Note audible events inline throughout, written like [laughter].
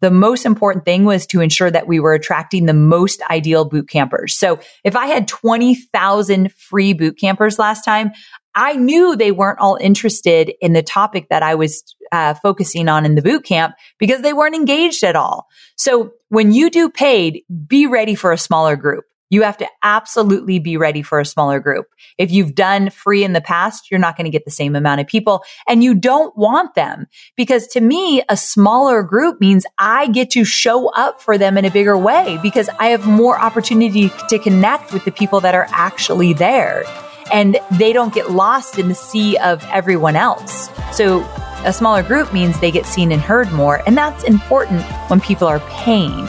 the most important thing was to ensure that we were attracting the most ideal boot campers. So if I had 20,000 free boot campers last time, I knew they weren't all interested in the topic that I was uh, focusing on in the boot camp because they weren't engaged at all. So when you do paid, be ready for a smaller group. You have to absolutely be ready for a smaller group. If you've done free in the past, you're not going to get the same amount of people and you don't want them because to me, a smaller group means I get to show up for them in a bigger way because I have more opportunity to connect with the people that are actually there and they don't get lost in the sea of everyone else. So a smaller group means they get seen and heard more. And that's important when people are paying.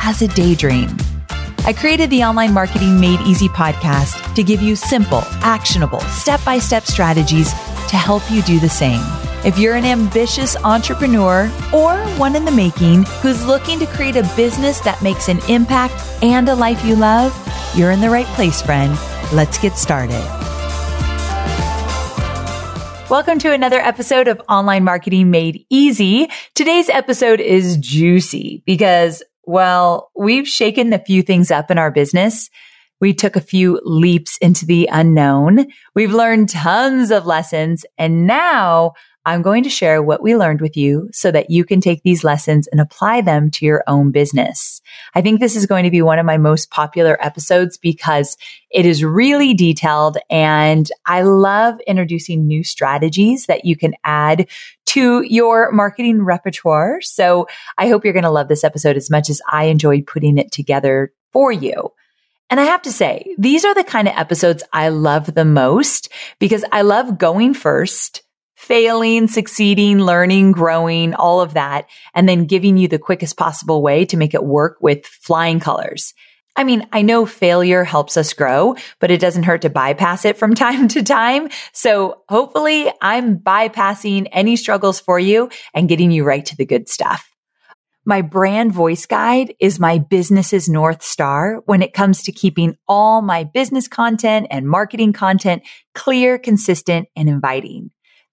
as a daydream. I created the Online Marketing Made Easy podcast to give you simple, actionable, step by step strategies to help you do the same. If you're an ambitious entrepreneur or one in the making who's looking to create a business that makes an impact and a life you love, you're in the right place, friend. Let's get started. Welcome to another episode of Online Marketing Made Easy. Today's episode is juicy because well, we've shaken a few things up in our business. We took a few leaps into the unknown. We've learned tons of lessons. And now I'm going to share what we learned with you so that you can take these lessons and apply them to your own business. I think this is going to be one of my most popular episodes because it is really detailed and I love introducing new strategies that you can add to your marketing repertoire. So I hope you're going to love this episode as much as I enjoyed putting it together for you. And I have to say, these are the kind of episodes I love the most because I love going first failing, succeeding, learning, growing, all of that, and then giving you the quickest possible way to make it work with flying colors. I mean, I know failure helps us grow, but it doesn't hurt to bypass it from [laughs] time to time. So hopefully I'm bypassing any struggles for you and getting you right to the good stuff. My brand voice guide is my business's North Star when it comes to keeping all my business content and marketing content clear, consistent, and inviting.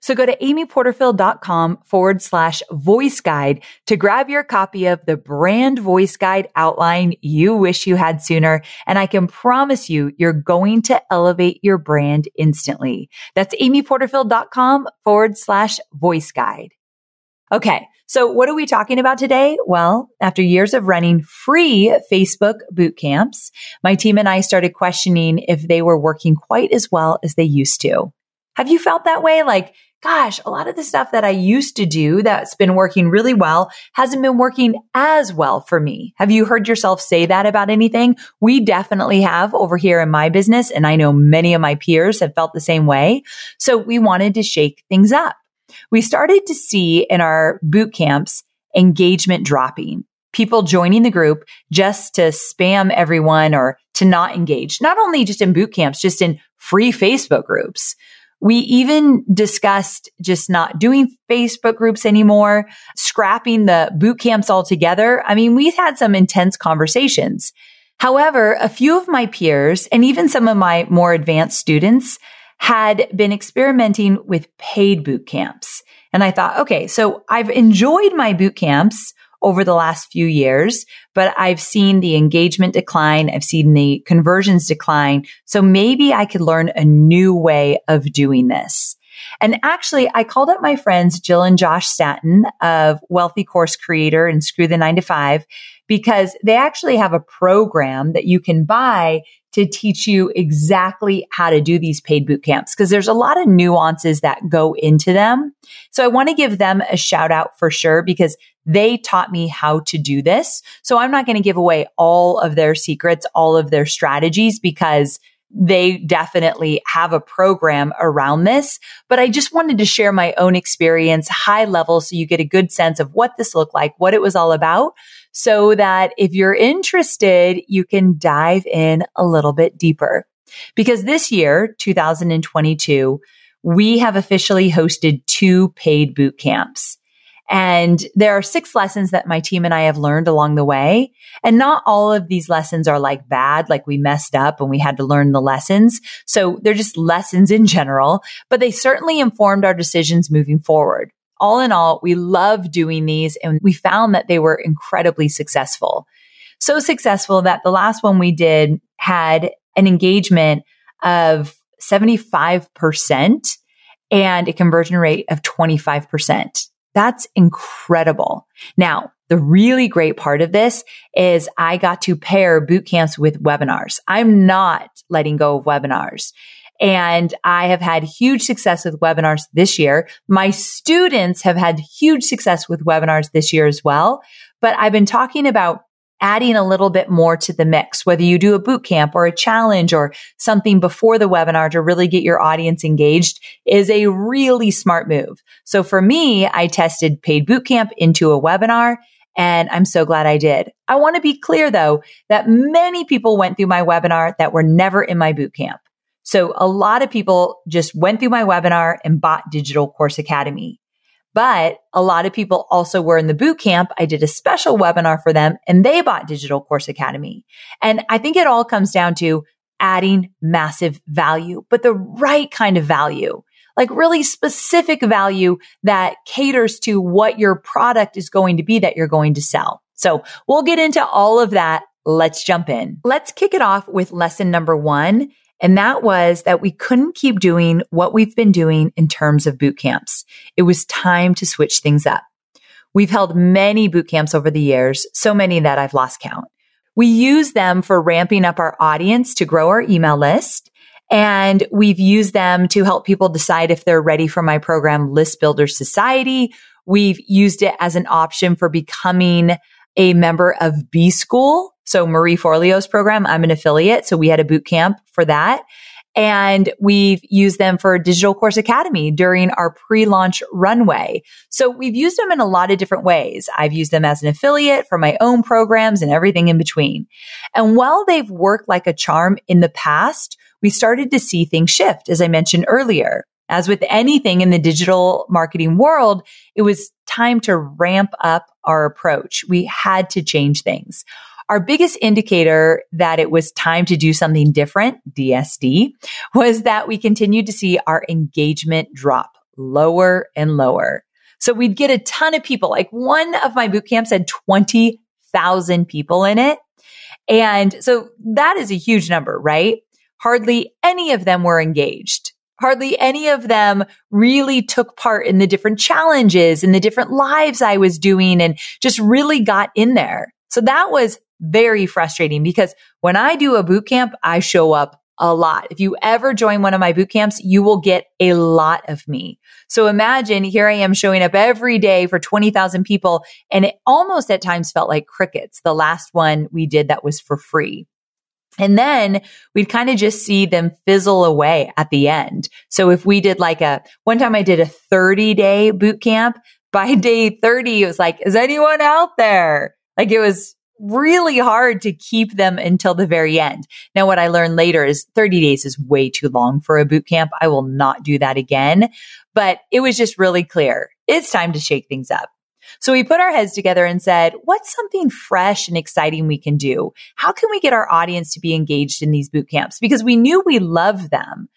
So go to amyporterfield.com forward slash voice guide to grab your copy of the brand voice guide outline you wish you had sooner. And I can promise you, you're going to elevate your brand instantly. That's amyporterfield.com forward slash voice guide. Okay. So what are we talking about today? Well, after years of running free Facebook boot camps, my team and I started questioning if they were working quite as well as they used to. Have you felt that way? Like gosh, a lot of the stuff that I used to do that's been working really well hasn't been working as well for me. Have you heard yourself say that about anything? We definitely have over here in my business. And I know many of my peers have felt the same way. So we wanted to shake things up. We started to see in our boot camps engagement dropping. People joining the group just to spam everyone or to not engage, not only just in boot camps, just in free Facebook groups. We even discussed just not doing Facebook groups anymore, scrapping the boot camps altogether. I mean, we've had some intense conversations. However, a few of my peers and even some of my more advanced students had been experimenting with paid boot camps. And I thought, okay, so I've enjoyed my boot camps over the last few years, but I've seen the engagement decline. I've seen the conversions decline. So maybe I could learn a new way of doing this. And actually, I called up my friends Jill and Josh Stanton of Wealthy Course Creator and Screw the Nine to Five because they actually have a program that you can buy to teach you exactly how to do these paid boot camps because there's a lot of nuances that go into them. So I want to give them a shout out for sure because they taught me how to do this. So I'm not going to give away all of their secrets, all of their strategies because they definitely have a program around this, but I just wanted to share my own experience high level so you get a good sense of what this looked like, what it was all about so that if you're interested, you can dive in a little bit deeper. Because this year, 2022, we have officially hosted two paid boot camps. And there are six lessons that my team and I have learned along the way. And not all of these lessons are like bad, like we messed up and we had to learn the lessons. So they're just lessons in general, but they certainly informed our decisions moving forward all in all, we love doing these and we found that they were incredibly successful. So successful that the last one we did had an engagement of 75% and a conversion rate of 25%. That's incredible. Now, the really great part of this is I got to pair boot camps with webinars. I'm not letting go of webinars. And I have had huge success with webinars this year. My students have had huge success with webinars this year as well. But I've been talking about adding a little bit more to the mix, whether you do a boot camp or a challenge or something before the webinar to really get your audience engaged is a really smart move. So for me, I tested paid boot camp into a webinar and I'm so glad I did. I want to be clear though that many people went through my webinar that were never in my boot camp. So a lot of people just went through my webinar and bought Digital Course Academy. But a lot of people also were in the boot camp. I did a special webinar for them and they bought Digital Course Academy. And I think it all comes down to adding massive value, but the right kind of value, like really specific value that caters to what your product is going to be that you're going to sell. So we'll get into all of that. Let's jump in. Let's kick it off with lesson number one. And that was that we couldn't keep doing what we've been doing in terms of boot camps. It was time to switch things up. We've held many boot camps over the years, so many that I've lost count. We use them for ramping up our audience to grow our email list. And we've used them to help people decide if they're ready for my program, List Builder Society. We've used it as an option for becoming a member of B School. So Marie Forleo's program, I'm an affiliate. So we had a boot camp for that. And we've used them for Digital Course Academy during our pre-launch runway. So we've used them in a lot of different ways. I've used them as an affiliate for my own programs and everything in between. And while they've worked like a charm in the past, we started to see things shift, as I mentioned earlier. As with anything in the digital marketing world, it was time to ramp up our approach. We had to change things. Our biggest indicator that it was time to do something different, DSD, was that we continued to see our engagement drop lower and lower. So we'd get a ton of people. Like one of my boot camps had 20,000 people in it. And so that is a huge number, right? Hardly any of them were engaged. Hardly any of them really took part in the different challenges and the different lives I was doing and just really got in there. So that was very frustrating because when I do a boot camp, I show up a lot. If you ever join one of my boot camps, you will get a lot of me. So imagine here I am showing up every day for 20,000 people and it almost at times felt like crickets. The last one we did that was for free. And then we'd kind of just see them fizzle away at the end. So if we did like a, one time I did a 30 day boot camp, by [laughs] day 30, it was like, is anyone out there? Like it was really hard to keep them until the very end. Now, what I learned later is 30 days is way too long for a boot camp. I will not do that again, but it was just really clear. It's time to shake things up. So we put our heads together and said, what's something fresh and exciting we can do? How can we get our audience to be engaged in these boot camps? Because we knew we loved them,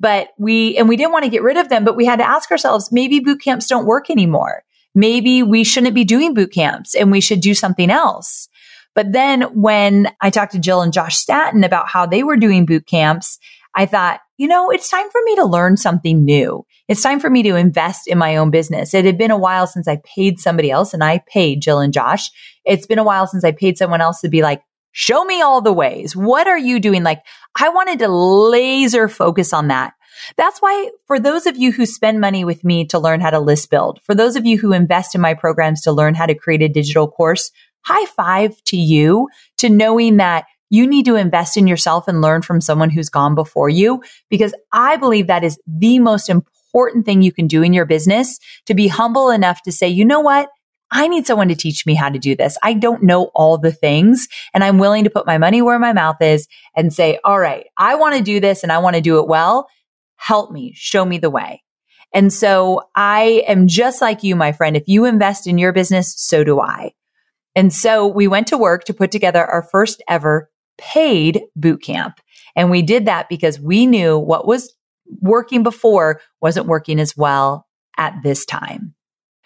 but we, and we didn't want to get rid of them, but we had to ask ourselves, maybe boot camps don't work anymore. maybe we shouldn't be doing boot camps and we should do something else. But then when I talked to Jill and Josh Stanton about how they were doing boot camps, I thought, you know, it's time for me to learn something new. It's time for me to invest in my own business. It had been a while since I paid somebody else and I paid Jill and Josh. It's been a while since I paid someone else to be like, show me all the ways. What are you doing? Like I wanted to laser focus on that. That's why for those of you who spend money with me to learn how to list build, for those of you who invest in my programs to learn how to create a digital course, high five to you to knowing that you need to invest in yourself and learn from someone who's gone before you because I believe that is the most important thing you can do in your business to be humble enough to say, you know what? I need someone to teach me how to do this. I don't know all the things and I'm willing to put my money where my mouth is and say, all right, I want to do this and I want to do it well. Help me, show me the way. And so I am just like you, my friend. If you invest in your business, so do I. And so we went to work to put together our first ever paid boot camp. And we did that because we knew what was working before wasn't working as well at this time.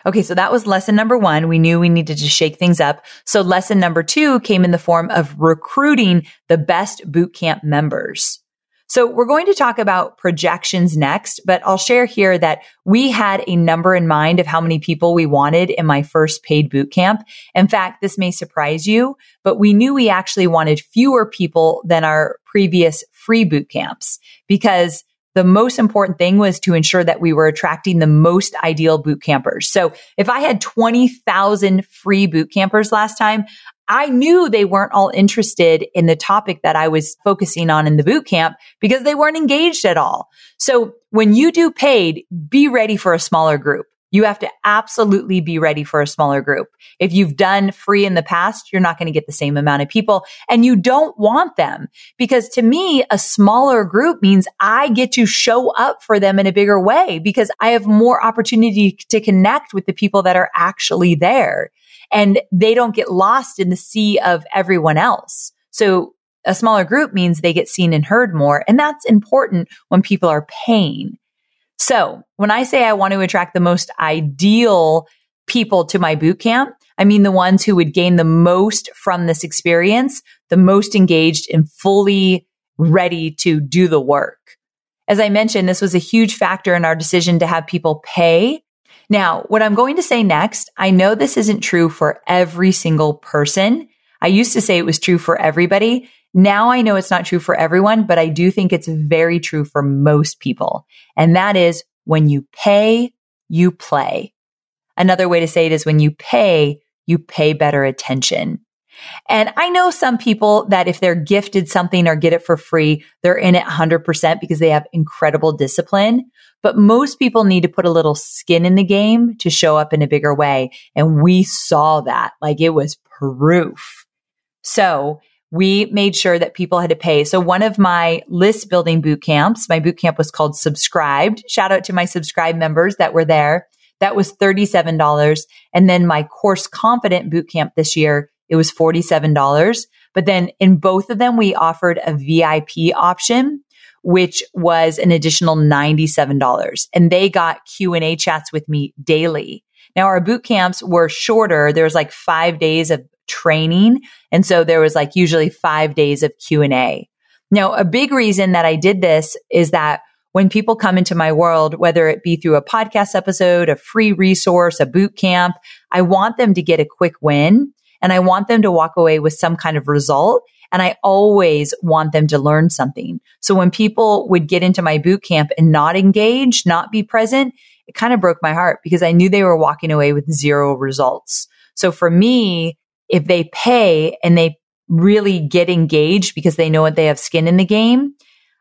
Okay. So that was lesson number one. We knew we needed to shake things up. So lesson number two came in the form of recruiting the best bootcamp members. So we're going to talk about projections next, but I'll share here that we had a number in mind of how many people we wanted in my first paid boot camp. In fact, this may surprise you, but we knew we actually wanted fewer people than our previous free boot camps because the most important thing was to ensure that we were attracting the most ideal boot campers. So if I had 20,000 free boot campers last time, I knew they weren't all interested in the topic that I was focusing on in the boot camp because they weren't engaged at all. So when you do paid, be ready for a smaller group. You have to absolutely be ready for a smaller group. If you've done free in the past, you're not going to get the same amount of people and you don't want them because to me, a smaller group means I get to show up for them in a bigger way because I have more opportunity to connect with the people that are actually there and they don't get lost in the sea of everyone else. So a smaller group means they get seen and heard more. And that's important when people are paying. So when I say I want to attract the most ideal people to my boot camp, I mean the ones who would gain the most from this experience, the most engaged and fully ready to do the work. As I mentioned, this was a huge factor in our decision to have people pay now, what I'm going to say next, I know this isn't true for every single person. I used to say it was true for everybody. Now I know it's not true for everyone, but I do think it's very true for most people. And that is when you pay, you play. Another way to say it is when you pay, you pay better attention. And I know some people that if they're gifted something or get it for free, they're in it 100% because they have incredible discipline. But most people need to put a little skin in the game to show up in a bigger way. And we saw that like it was proof. So we made sure that people had to pay. So one of my list building boot camps, my boot camp was called subscribed. Shout out to my subscribe members that were there. That was $37. And then my course confident boot camp this year, it was $47. But then in both of them, we offered a VIP option which was an additional $97. And they got Q&A chats with me daily. Now our boot camps were shorter. There was like five days of training. And so there was like usually five days of Q&A. Now, a big reason that I did this is that when people come into my world, whether it be through a podcast episode, a free resource, a boot camp, I want them to get a quick win and I want them to walk away with some kind of result. And I always want them to learn something. So when people would get into my boot camp and not engage, not be present, it kind of broke my heart because I knew they were walking away with zero results. So for me, if they pay and they really get engaged because they know what they have skin in the game,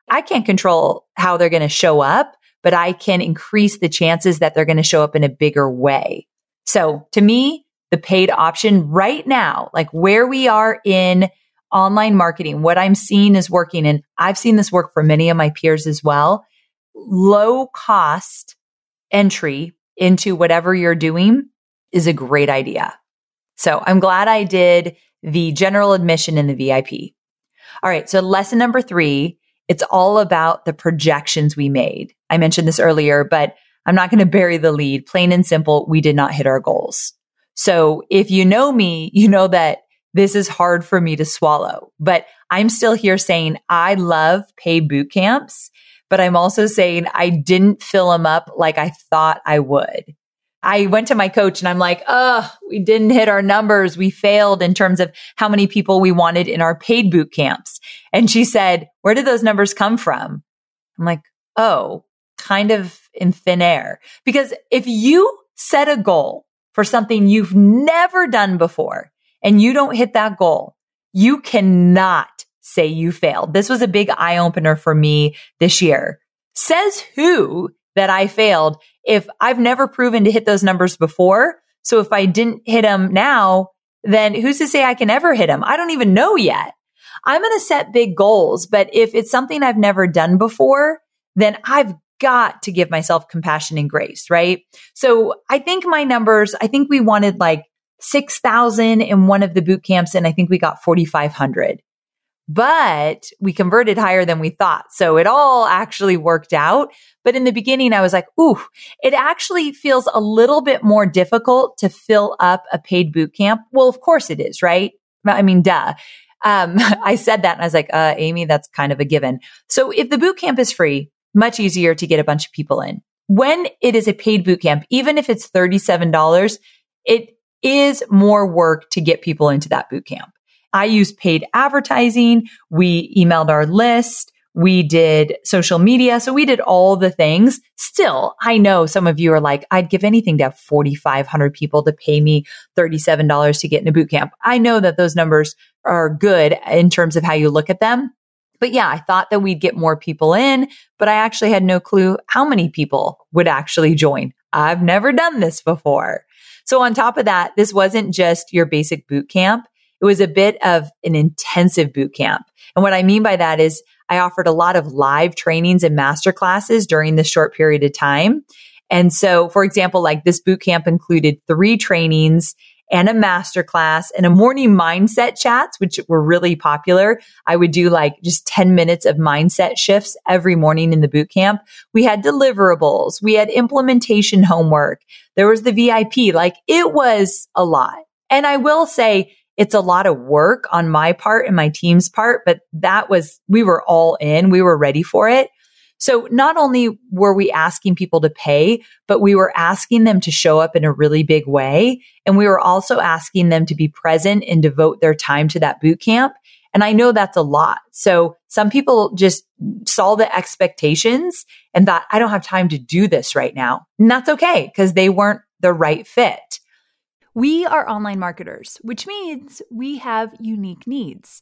I can't control how they're going to show up, but I can increase the chances that they're going to show up in a bigger way. So to me, the paid option right now, like where we are in online marketing, what I'm seeing is working, and I've seen this work for many of my peers as well. Low cost entry into whatever you're doing is a great idea. So I'm glad I did the general admission and the VIP. All right. So lesson number three, it's all about the projections we made. I mentioned this earlier, but I'm not going to bury the lead. Plain and simple, we did not hit our goals. So if you know me, you know that this is hard for me to swallow, but I'm still here saying I love paid boot camps, but I'm also saying I didn't fill them up like I thought I would. I went to my coach and I'm like, oh, we didn't hit our numbers. We failed in terms of how many people we wanted in our paid boot camps. And she said, where did those numbers come from? I'm like, oh, kind of in thin air. Because if you set a goal for something you've never done before and you don't hit that goal, you cannot say you failed. This was a big eye opener for me this year. Says who that I failed if I've never proven to hit those numbers before. So if I didn't hit them now, then who's to say I can ever hit them? I don't even know yet. I'm going to set big goals, but if it's something I've never done before, then I've got to give myself compassion and grace, right? So I think my numbers, I think we wanted like 6,000 in one of the boot camps and I think we got 4,500 but we converted higher than we thought. So it all actually worked out. But in the beginning, I was like, ooh, it actually feels a little bit more difficult to fill up a paid boot camp. Well, of course it is, right? I mean, duh. Um, [laughs] I said that and I was like, uh, Amy, that's kind of a given. So if the boot camp is free, much easier to get a bunch of people in. When it is a paid boot camp, even if it's $37, it is more work to get people into that boot camp. I use paid advertising. We emailed our list. We did social media. So we did all the things. Still, I know some of you are like, I'd give anything to have 4,500 people to pay me $37 to get in a boot camp. I know that those numbers are good in terms of how you look at them. But yeah, I thought that we'd get more people in, but I actually had no clue how many people would actually join. I've never done this before. So on top of that, this wasn't just your basic boot camp. It was a bit of an intensive boot camp. And what I mean by that is I offered a lot of live trainings and master classes during this short period of time. And so, for example, like this boot camp included three trainings and a master class and a morning mindset chats, which were really popular. I would do like just 10 minutes of mindset shifts every morning in the boot camp. We had deliverables. We had implementation homework. There was the VIP. Like it was a lot. And I will say it's a lot of work on my part and my team's part, but that was, we were all in. We were ready for it. So not only were we asking people to pay, but we were asking them to show up in a really big way. And we were also asking them to be present and devote their time to that boot camp. And I know that's a lot. So some people just saw the expectations and thought, I don't have time to do this right now. And that's okay because they weren't the right fit. We are online marketers, which means we have unique needs.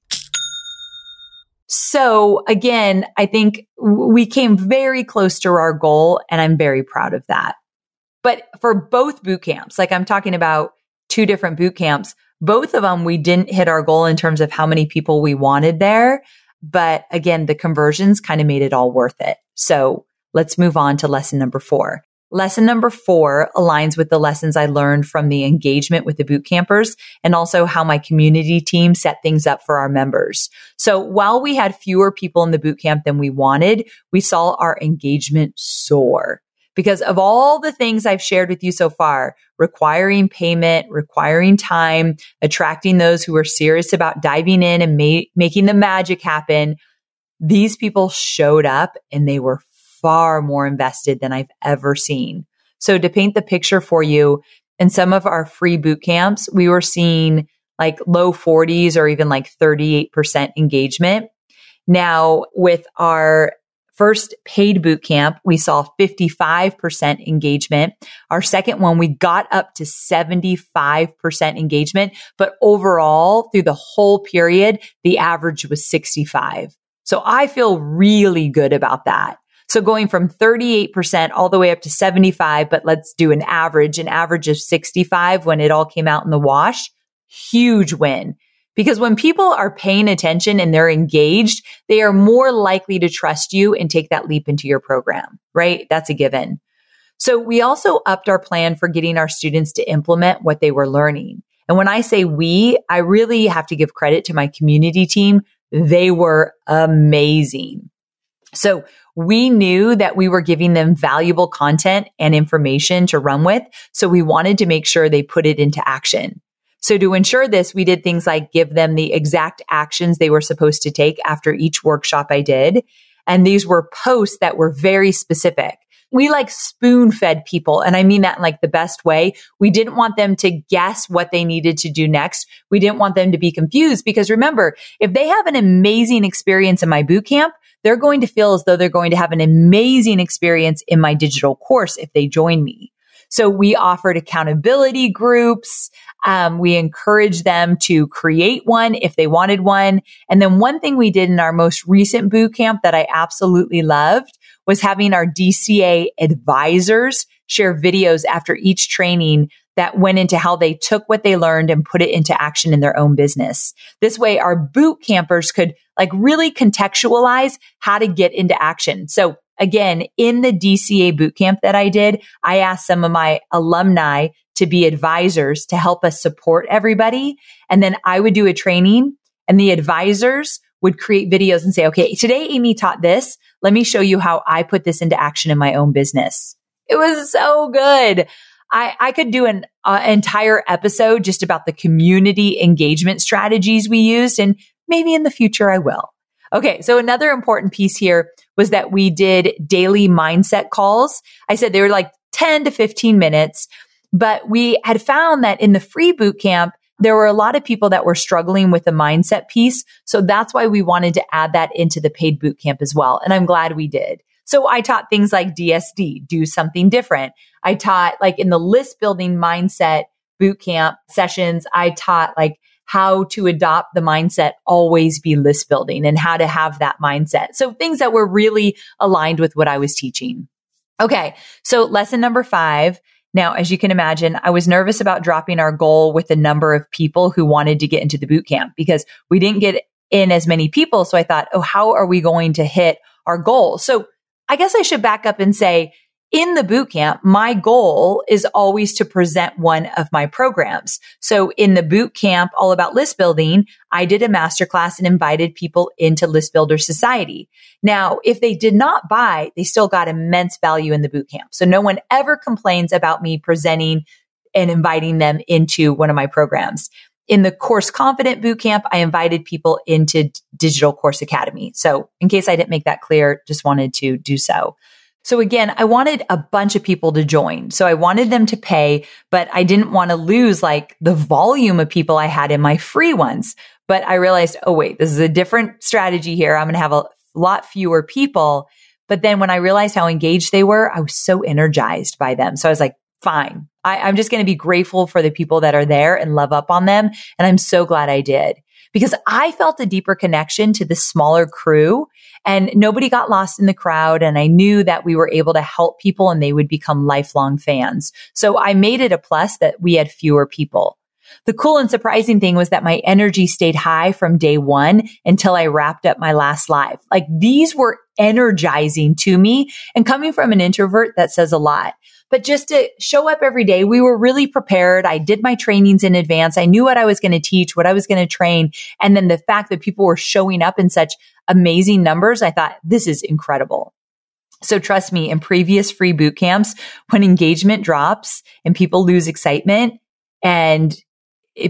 So again, I think we came very close to our goal and I'm very proud of that. But for both boot camps, like I'm talking about two different boot camps, both of them, we didn't hit our goal in terms of how many people we wanted there. But again, the conversions kind of made it all worth it. So let's move on to lesson number four. Lesson number four aligns with the lessons I learned from the engagement with the boot campers and also how my community team set things up for our members. So while we had fewer people in the boot camp than we wanted, we saw our engagement soar because of all the things I've shared with you so far, requiring payment, requiring time, attracting those who are serious about diving in and ma- making the magic happen. These people showed up and they were far more invested than I've ever seen. So to paint the picture for you, in some of our free boot camps, we were seeing like low 40s or even like 38% engagement. Now with our first paid boot camp, we saw 55% engagement. Our second one, we got up to 75% engagement, but overall through the whole period, the average was 65. So I feel really good about that. So going from 38% all the way up to 75, but let's do an average, an average of 65 when it all came out in the wash. Huge win. Because when people are paying attention and they're engaged, they are more likely to trust you and take that leap into your program, right? That's a given. So we also upped our plan for getting our students to implement what they were learning. And when I say we, I really have to give credit to my community team. They were amazing. So we knew that we were giving them valuable content and information to run with. So we wanted to make sure they put it into action. So to ensure this, we did things like give them the exact actions they were supposed to take after each workshop I did. And these were posts that were very specific. We like spoon fed people. And I mean that in like the best way. We didn't want them to guess what they needed to do next. We didn't want them to be confused because remember, if they have an amazing experience in my boot camp, they're going to feel as though they're going to have an amazing experience in my digital course if they join me. So we offered accountability groups. Um, we encouraged them to create one if they wanted one. And then one thing we did in our most recent boot camp that I absolutely loved was having our DCA advisors share videos after each training that went into how they took what they learned and put it into action in their own business. This way our boot campers could like really contextualize how to get into action. So again, in the DCA bootcamp that I did, I asked some of my alumni to be advisors to help us support everybody. And then I would do a training and the advisors would create videos and say, okay, today Amy taught this. Let me show you how I put this into action in my own business. It was so good. I, I could do an uh, entire episode just about the community engagement strategies we used. And maybe in the future I will. Okay. So another important piece here was that we did daily mindset calls. I said they were like 10 to 15 minutes, but we had found that in the free boot camp, there were a lot of people that were struggling with the mindset piece. So that's why we wanted to add that into the paid boot camp as well. And I'm glad we did. So I taught things like DSD, do something different. I taught like in the list building mindset boot camp sessions, I taught like how to adopt the mindset, always be list building and how to have that mindset. So things that were really aligned with what I was teaching. Okay. So lesson number five. Now, as you can imagine, I was nervous about dropping our goal with the number of people who wanted to get into the boot camp because we didn't get in as many people. So I thought, oh, how are we going to hit our goal? So I guess I should back up and say, in the boot camp, my goal is always to present one of my programs. So in the boot camp, all about list building, I did a masterclass and invited people into List Builder Society. Now, if they did not buy, they still got immense value in the boot camp. So no one ever complains about me presenting and inviting them into one of my programs. In the Course Confident Bootcamp, I invited people into Digital Course Academy. So in case I didn't make that clear, just wanted to do so. So again, I wanted a bunch of people to join. So I wanted them to pay, but I didn't want to lose like the volume of people I had in my free ones. But I realized, oh wait, this is a different strategy here. I'm going to have a lot fewer people. But then when I realized how engaged they were, I was so energized by them. So I was like, fine. I, am just going to be grateful for the people that are there and love up on them. And I'm so glad I did because I felt a deeper connection to the smaller crew and nobody got lost in the crowd. And I knew that we were able to help people and they would become lifelong fans. So I made it a plus that we had fewer people. The cool and surprising thing was that my energy stayed high from day one until I wrapped up my last live. Like these were energizing to me and coming from an introvert that says a lot. But just to show up every day, we were really prepared. I did my trainings in advance. I knew what I was going to teach, what I was going to train. And then the fact that people were showing up in such amazing numbers, I thought this is incredible. So trust me, in previous free boot camps, when engagement drops and people lose excitement and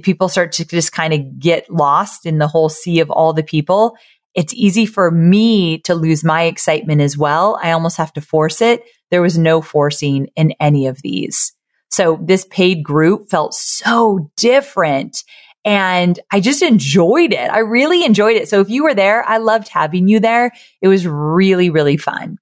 people start to just kind of get lost in the whole sea of all the people, it's easy for me to lose my excitement as well. I almost have to force it there was no forcing in any of these. So this paid group felt so different. And I just enjoyed it. I really enjoyed it. So if you were there, I loved having you there. It was really, really fun.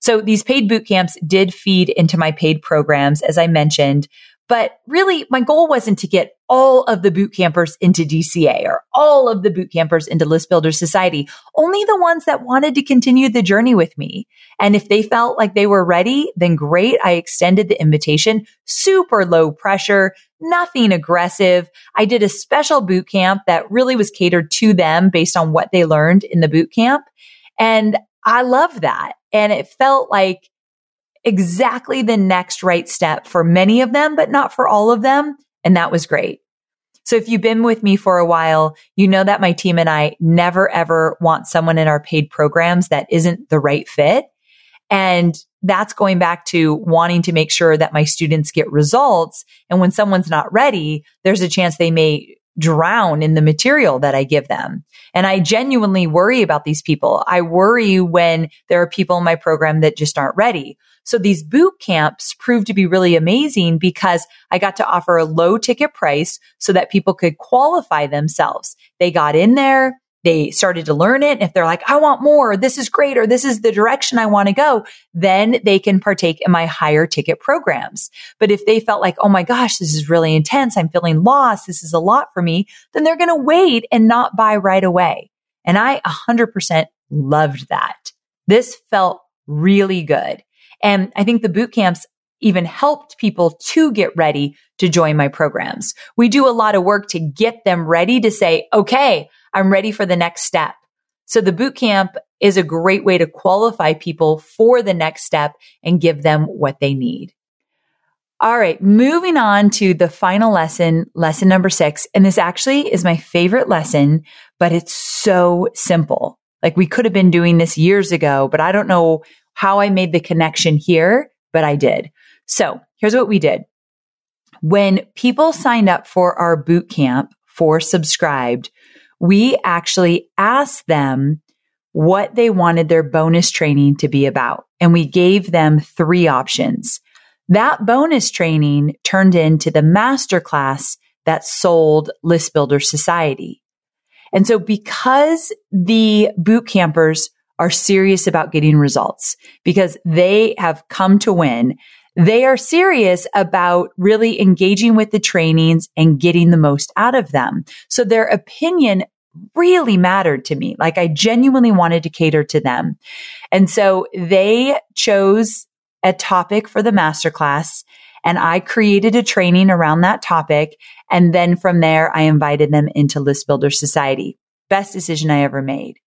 So these paid boot camps did feed into my paid programs, as I mentioned, but really, my goal wasn't to get all of the boot campers into DCA or all of the boot campers into List Builder Society, only the ones that wanted to continue the journey with me. And if they felt like they were ready, then great. I extended the invitation, super low pressure, nothing aggressive. I did a special boot camp that really was catered to them based on what they learned in the boot camp. And I love that. And it felt like exactly the next right step for many of them, but not for all of them. And that was great. So if you've been with me for a while, you know that my team and I never ever want someone in our paid programs that isn't the right fit. And that's going back to wanting to make sure that my students get results. And when someone's not ready, there's a chance they may drown in the material that I give them. And I genuinely worry about these people. I worry when there are people in my program that just aren't ready. So these boot camps proved to be really amazing because I got to offer a low ticket price so that people could qualify themselves. They got in there. They started to learn it. If they're like, I want more, this is great, or this is the direction I want to go, then they can partake in my higher ticket programs. But if they felt like, oh my gosh, this is really intense. I'm feeling lost. This is a lot for me. Then they're going to wait and not buy right away. And I 100% loved that. This felt really good. And I think the boot camps even helped people to get ready to join my programs. We do a lot of work to get them ready to say, okay, I'm ready for the next step. So the boot camp is a great way to qualify people for the next step and give them what they need. All right, moving on to the final lesson, lesson number six. And this actually is my favorite lesson, but it's so simple. Like we could have been doing this years ago, but I don't know how I made the connection here, but I did. So here's what we did. When people signed up for our boot camp for subscribed, we actually asked them what they wanted their bonus training to be about. And we gave them three options. That bonus training turned into the masterclass that sold List Builder Society. And so because the boot campers are serious about getting results because they have come to win. They are serious about really engaging with the trainings and getting the most out of them. So their opinion really mattered to me. Like I genuinely wanted to cater to them. And so they chose a topic for the masterclass and I created a training around that topic. And then from there, I invited them into List Builder Society. Best decision I ever made.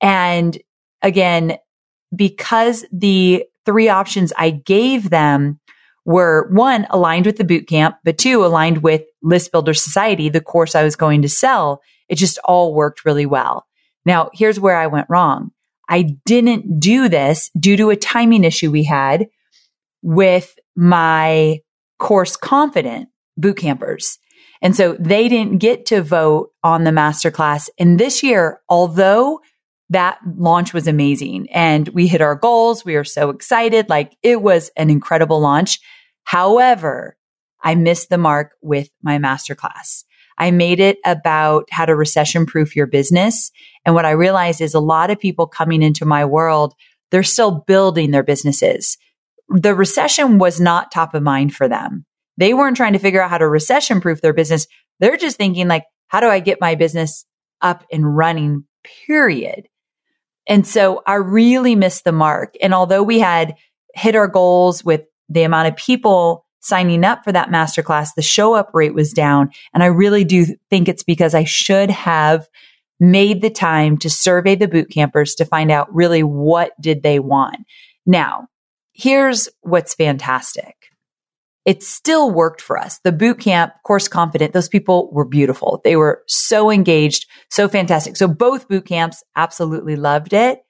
And again, because the three options I gave them were one, aligned with the boot camp, but two, aligned with List Builder Society, the course I was going to sell. It just all worked really well. Now, here's where I went wrong. I didn't do this due to a timing issue we had with my course confident boot campers. And so they didn't get to vote on the masterclass. And this year, although that launch was amazing and we hit our goals, we are so excited. Like it was an incredible launch. However, I missed the mark with my masterclass. I made it about how to recession proof your business. And what I realized is a lot of people coming into my world, they're still building their businesses. The recession was not top of mind for them. They weren't trying to figure out how to recession proof their business. They're just thinking like, how do I get my business up and running? Period. And so I really missed the mark. And although we had hit our goals with the amount of people signing up for that masterclass, the show up rate was down. And I really do think it's because I should have made the time to survey the boot campers to find out really what did they want. Now, here's what's fantastic. It still worked for us. The boot camp, course confident, those people were beautiful. They were so engaged, so fantastic. So both boot camps absolutely loved it,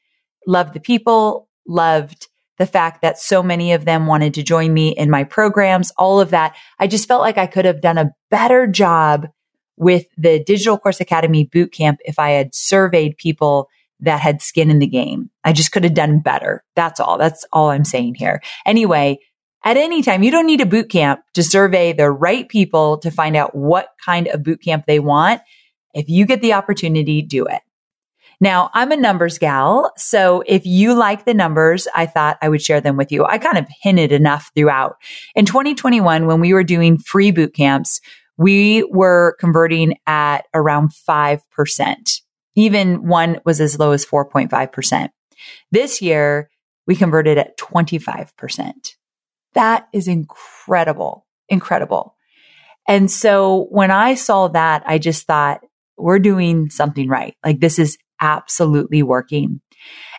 loved the people, loved the fact that so many of them wanted to join me in my programs, all of that. I just felt like I could have done a better job with the Digital Course Academy boot camp if I had surveyed people that had skin in the game. I just could have done better. That's all. That's all I'm saying here. Anyway, at any time, you don't need a boot camp to survey the right people to find out what kind of boot camp they want. If you get the opportunity, do it. Now, I'm a numbers gal. So if you like the numbers, I thought I would share them with you. I kind of hinted enough throughout. In 2021, when we were doing free boot camps, we were converting at around 5%. Even one was as low as 4.5%. This year, we converted at 25%. That is incredible, incredible. And so when I saw that, I just thought, we're doing something right. Like this is absolutely working.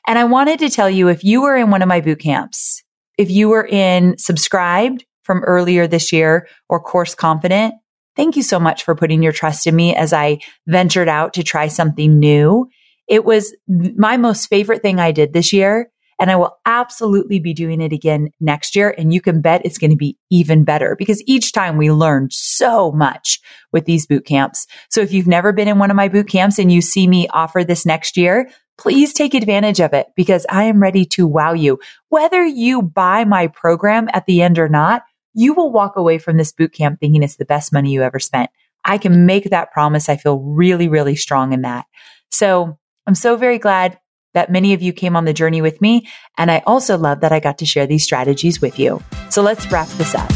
And I wanted to tell you if you were in one of my boot camps, if you were in subscribed from earlier this year or course confident, thank you so much for putting your trust in me as I ventured out to try something new. It was my most favorite thing I did this year. And I will absolutely be doing it again next year. And you can bet it's going to be even better because each time we learn so much with these boot camps. So if you've never been in one of my boot camps and you see me offer this next year, please take advantage of it because I am ready to wow you. Whether you buy my program at the end or not, you will walk away from this boot camp thinking it's the best money you ever spent. I can make that promise. I feel really, really strong in that. So I'm so very glad that many of you came on the journey with me. And I also love that I got to share these strategies with you. So let's wrap this up.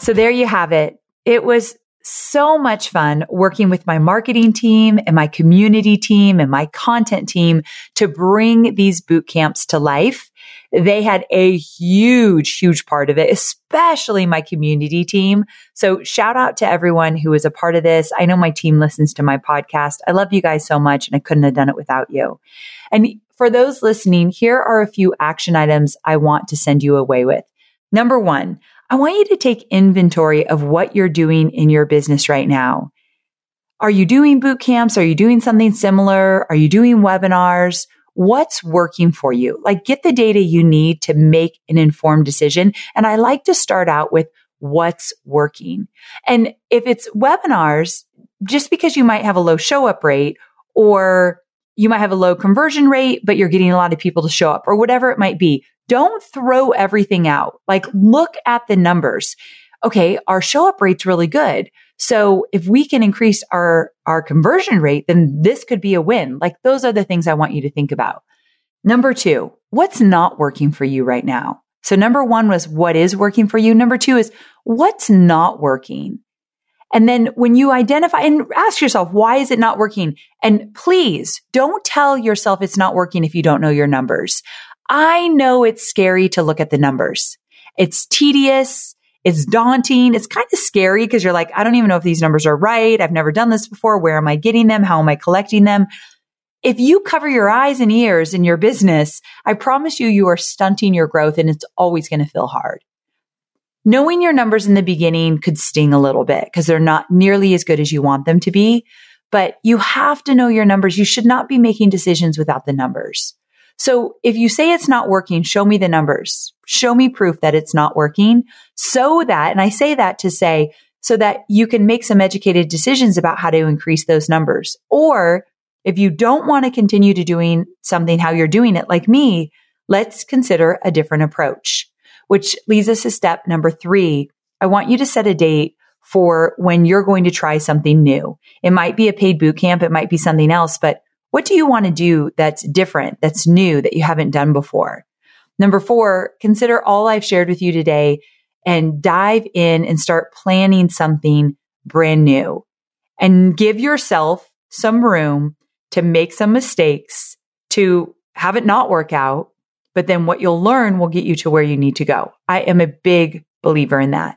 So there you have it. It was so much fun working with my marketing team and my community team and my content team to bring these boot camps to life. They had a huge, huge part of it, especially my community team. So shout out to everyone who was a part of this. I know my team listens to my podcast. I love you guys so much and I couldn't have done it without you. And for those listening, here are a few action items I want to send you away with. Number one, I want you to take inventory of what you're doing in your business right now. Are you doing boot camps? Are you doing something similar? Are you doing webinars? what's working for you. Like get the data you need to make an informed decision. And I like to start out with what's working. And if it's webinars, just because you might have a low show up rate or you might have a low conversion rate, but you're getting a lot of people to show up or whatever it might be. Don't throw everything out. Like look at the numbers. Okay. Our show up rate's really good. So if we can increase our, our conversion rate, then this could be a win. Like those are the things I want you to think about. Number two, what's not working for you right now? So number one was what is working for you. Number two is what's not working. And then when you identify and ask yourself, why is it not working? And please don't tell yourself it's not working if you don't know your numbers. I know it's scary to look at the numbers. It's tedious. It's daunting. It's kind of scary because you're like, I don't even know if these numbers are right. I've never done this before. Where am I getting them? How am I collecting them? if you cover your eyes and ears in your business, I promise you, you are stunting your growth and it's always going to feel hard. Knowing your numbers in the beginning could sting a little bit because they're not nearly as good as you want them to be, but you have to know your numbers. You should not be making decisions without the numbers. So if you say it's not working, show me the numbers. Show me proof that it's not working so that, and I say that to say, so that you can make some educated decisions about how to increase those numbers. Or if you don't want to continue to doing something how you're doing it like me, let's consider a different approach, which leads us to step number three. I want you to set a date for when you're going to try something new. It might be a paid boot camp. It might be something else, but what do you want to do that's different, that's new, that you haven't done before? Number four, consider all I've shared with you today and dive in and start planning something brand new and give yourself some room to make some mistakes, to have it not work out. But then what you'll learn will get you to where you need to go. I am a big believer in that.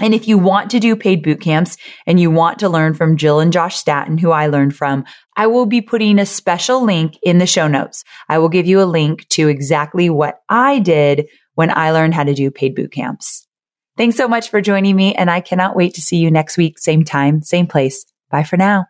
And if you want to do paid boot camps and you want to learn from Jill and Josh Stanton, who I learned from, I will be putting a special link in the show notes. I will give you a link to exactly what I did when I learned how to do paid boot camps. Thanks so much for joining me. And I cannot wait to see you next week. Same time, same place. Bye for now.